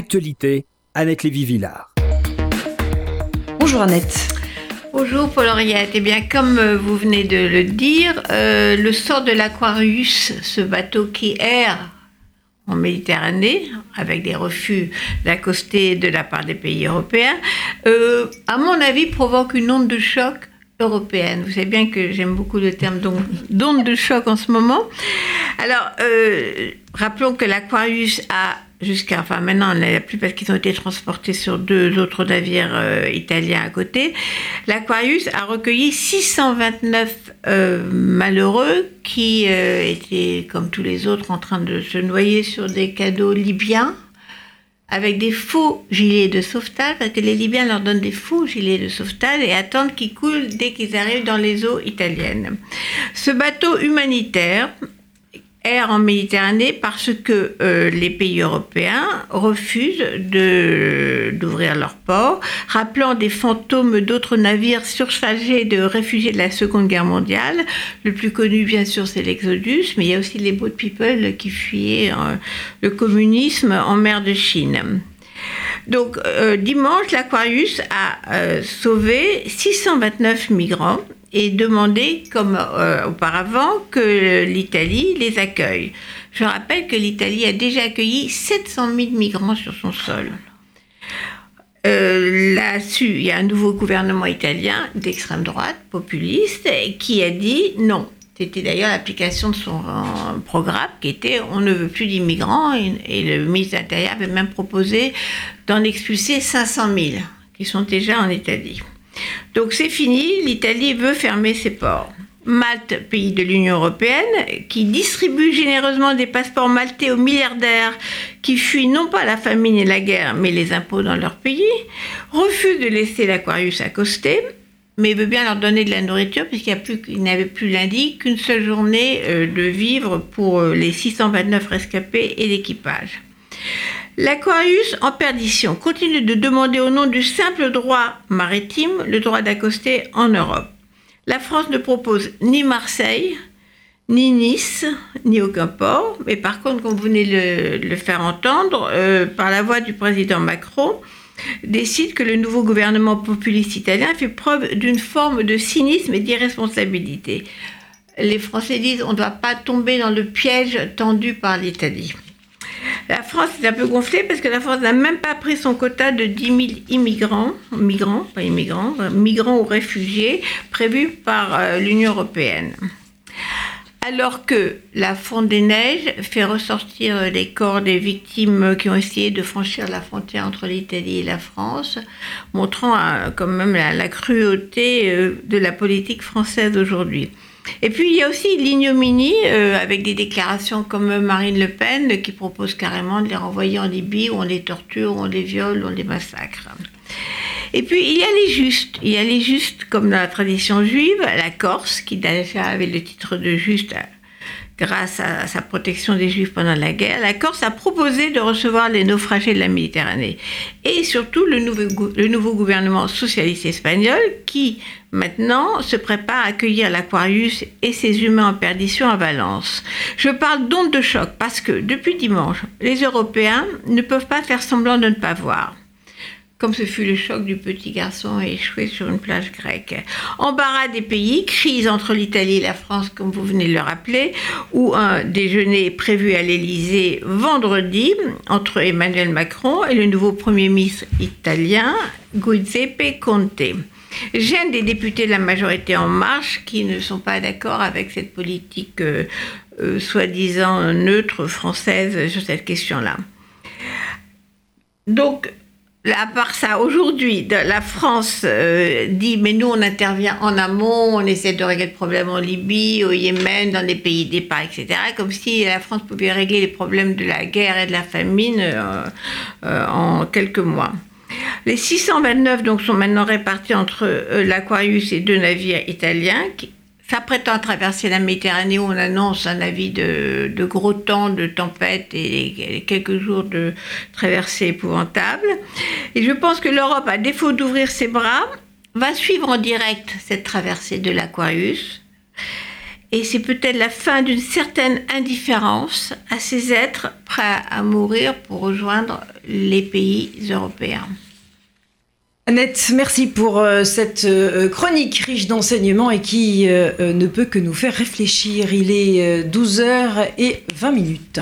Actualité, Annette Lévy-Villard. Bonjour Annette. Bonjour Paul-Henriette. Eh bien, comme euh, vous venez de le dire, euh, le sort de l'Aquarius, ce bateau qui erre en Méditerranée, avec des refus d'accoster de la part des pays européens, euh, à mon avis, provoque une onde de choc européenne. Vous savez bien que j'aime beaucoup le terme d'onde de choc en ce moment. Alors, rappelons que l'Aquarius a jusqu'à, enfin maintenant on n'a plus parce qu'ils ont été transportés sur deux autres navires euh, italiens à côté. L'Aquarius a recueilli 629 euh, malheureux qui euh, étaient, comme tous les autres, en train de se noyer sur des cadeaux libyens avec des faux gilets de sauvetage, parce que les Libyens leur donnent des faux gilets de sauvetage et attendent qu'ils coulent dès qu'ils arrivent dans les eaux italiennes. Ce bateau humanitaire air en Méditerranée parce que euh, les pays européens refusent d'ouvrir leurs ports, rappelant des fantômes d'autres navires surchargés de réfugiés de la Seconde Guerre mondiale. Le plus connu, bien sûr, c'est l'Exodus, mais il y a aussi les boat people qui fuyaient euh, le communisme en mer de Chine. Donc, euh, dimanche, l'Aquarius a sauvé 629 migrants et demander, comme euh, auparavant, que l'Italie les accueille. Je rappelle que l'Italie a déjà accueilli 700 000 migrants sur son sol. Euh, là-dessus, il y a un nouveau gouvernement italien d'extrême droite, populiste, qui a dit non. C'était d'ailleurs l'application de son euh, programme qui était on ne veut plus d'immigrants et, et, le ministre de l'Intérieur avait même proposé d'en expulser 500 000 qui sont déjà en Italie. Donc c'est fini, l'Italie veut fermer ses ports. Malte, pays de l'Union européenne, qui distribue généreusement des passeports maltais aux milliardaires qui fuient non pas la famine et la guerre, mais les impôts dans leur pays, refuse de laisser l'Aquarius accoster, mais veut bien leur donner de la nourriture puisqu'il n'avait plus lundi qu'une seule journée euh, de vivre pour euh, les 629 rescapés et l'équipage. L'Aquarius en perdition continue de demander au nom du simple droit maritime le droit d'accoster en Europe. La France ne propose ni Marseille, ni Nice, ni aucun port, mais par contre, comme vous venez de le, faire entendre, euh, par la voix du président Macron, décide que le nouveau gouvernement populiste italien fait preuve d'une forme de cynisme et d'irresponsabilité. Les Français disent on ne doit pas tomber dans le piège tendu par l'Italie. La France est un peu gonflée parce que la France n'a même pas pris son quota de 10 000 immigrants, migrants, pas immigrants, euh, migrants ou réfugiés prévus par euh, l'Union européenne. Alors que la fonte des neiges fait ressortir euh, les corps des victimes qui ont essayé de franchir la frontière entre l'Italie et la France, montrant quand même la cruauté de la politique française aujourd'hui. Et puis il y a aussi l'ignominie euh, avec des déclarations comme Marine Le Pen qui propose carrément de les renvoyer en Libye où on les torture, où on les viole, où on les massacre. Et puis il y a les justes. Il y a les justes comme dans la tradition juive, la Corse qui déjà avait le titre de juste grâce à sa protection des Juifs pendant la guerre, la Corse a proposé de recevoir les naufragés de la Méditerranée. Et surtout le nouveau, gouvernement socialiste espagnol qui, maintenant, se prépare à accueillir l'Aquarius et ses humains en perdition à Valence. Je parle d'onde de choc parce que, depuis dimanche, les Européens ne peuvent pas faire semblant de ne pas voir comme ce fut le choc du petit garçon échoué sur une plage grecque. Embarras des pays, crise entre l'Italie et la France, comme vous venez de le rappeler, où un déjeuner prévu à l'Élysée vendredi entre Emmanuel Macron et le nouveau Premier ministre italien Giuseppe Conte. Gêne des députés de la majorité en marche qui ne sont pas d'accord avec cette politique euh, euh, soi-disant neutre française sur cette question-là. Donc, à part ça, aujourd'hui, la France euh, dit mais nous on intervient en amont, on essaie de régler le problème en Libye, au Yémen, dans les pays départ, etc. Comme si la France pouvait régler les problèmes de la guerre et de la famine euh, euh, en quelques mois. Les 629 donc sont maintenant répartis entre l'Aquarius et deux navires italiens S'apprêtant à traverser la Méditerranée, on annonce un avis de, gros temps, de tempête et quelques jours de traversée épouvantable. Et je pense que l'Europe, à défaut d'ouvrir ses bras, va suivre en direct cette traversée de l'Aquarius. Et c'est peut-être la fin d'une certaine indifférence à ces êtres prêts à mourir pour rejoindre les pays européens. Annette, merci pour euh, cette euh, chronique riche d'enseignements et qui euh, ne peut que nous faire réfléchir. Il est 12h et 20 minutes.